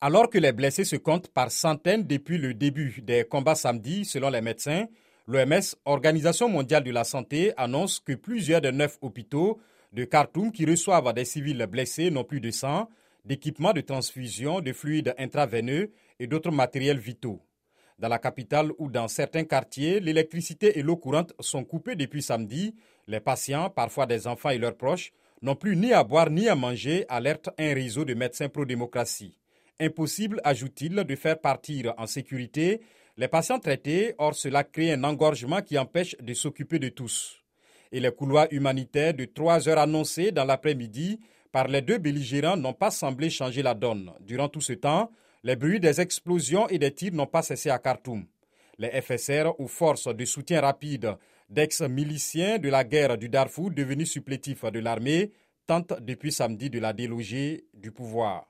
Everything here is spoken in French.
Alors que les blessés se comptent par centaines depuis le début des combats samedi, selon les médecins, l'OMS, Organisation mondiale de la santé, annonce que plusieurs des neuf hôpitaux de Khartoum qui reçoivent des civils blessés n'ont plus de sang, d'équipements de transfusion, de fluides intraveineux et d'autres matériels vitaux. Dans la capitale ou dans certains quartiers, l'électricité et l'eau courante sont coupées depuis samedi. Les patients, parfois des enfants et leurs proches, n'ont plus ni à boire ni à manger, alerte un réseau de médecins pro-démocratie. Impossible, ajoute-t-il, de faire partir en sécurité les patients traités, or cela crée un engorgement qui empêche de s'occuper de tous. Et les couloirs humanitaires de trois heures annoncés dans l'après-midi par les deux belligérants n'ont pas semblé changer la donne. Durant tout ce temps, les bruits des explosions et des tirs n'ont pas cessé à Khartoum. Les FSR, ou forces de soutien rapide d'ex-miliciens de la guerre du Darfour devenus supplétifs de l'armée, tentent depuis samedi de la déloger du pouvoir.